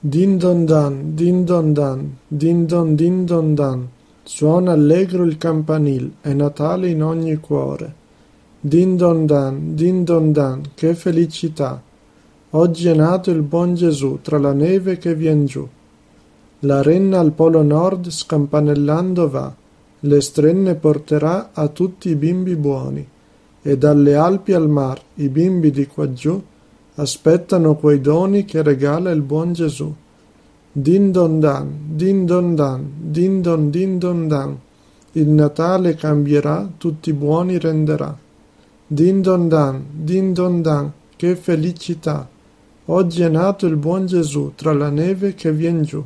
Din don dan, din don dan, din don din don dan, suona allegro il campanil, è Natale in ogni cuore. Din don dan, din don dan, che felicità! Oggi è nato il buon Gesù tra la neve che vien giù. La renna al polo nord scampanellando va, le strenne porterà a tutti i bimbi buoni, e dalle Alpi al mar i bimbi di quaggiù aspettano quei doni che regala il buon Gesù. Din don dan, din don dan, din don din don dan, il Natale cambierà, tutti buoni renderà. Din don dan, din don dan, che felicità! Oggi è nato il buon Gesù tra la neve che vien giù.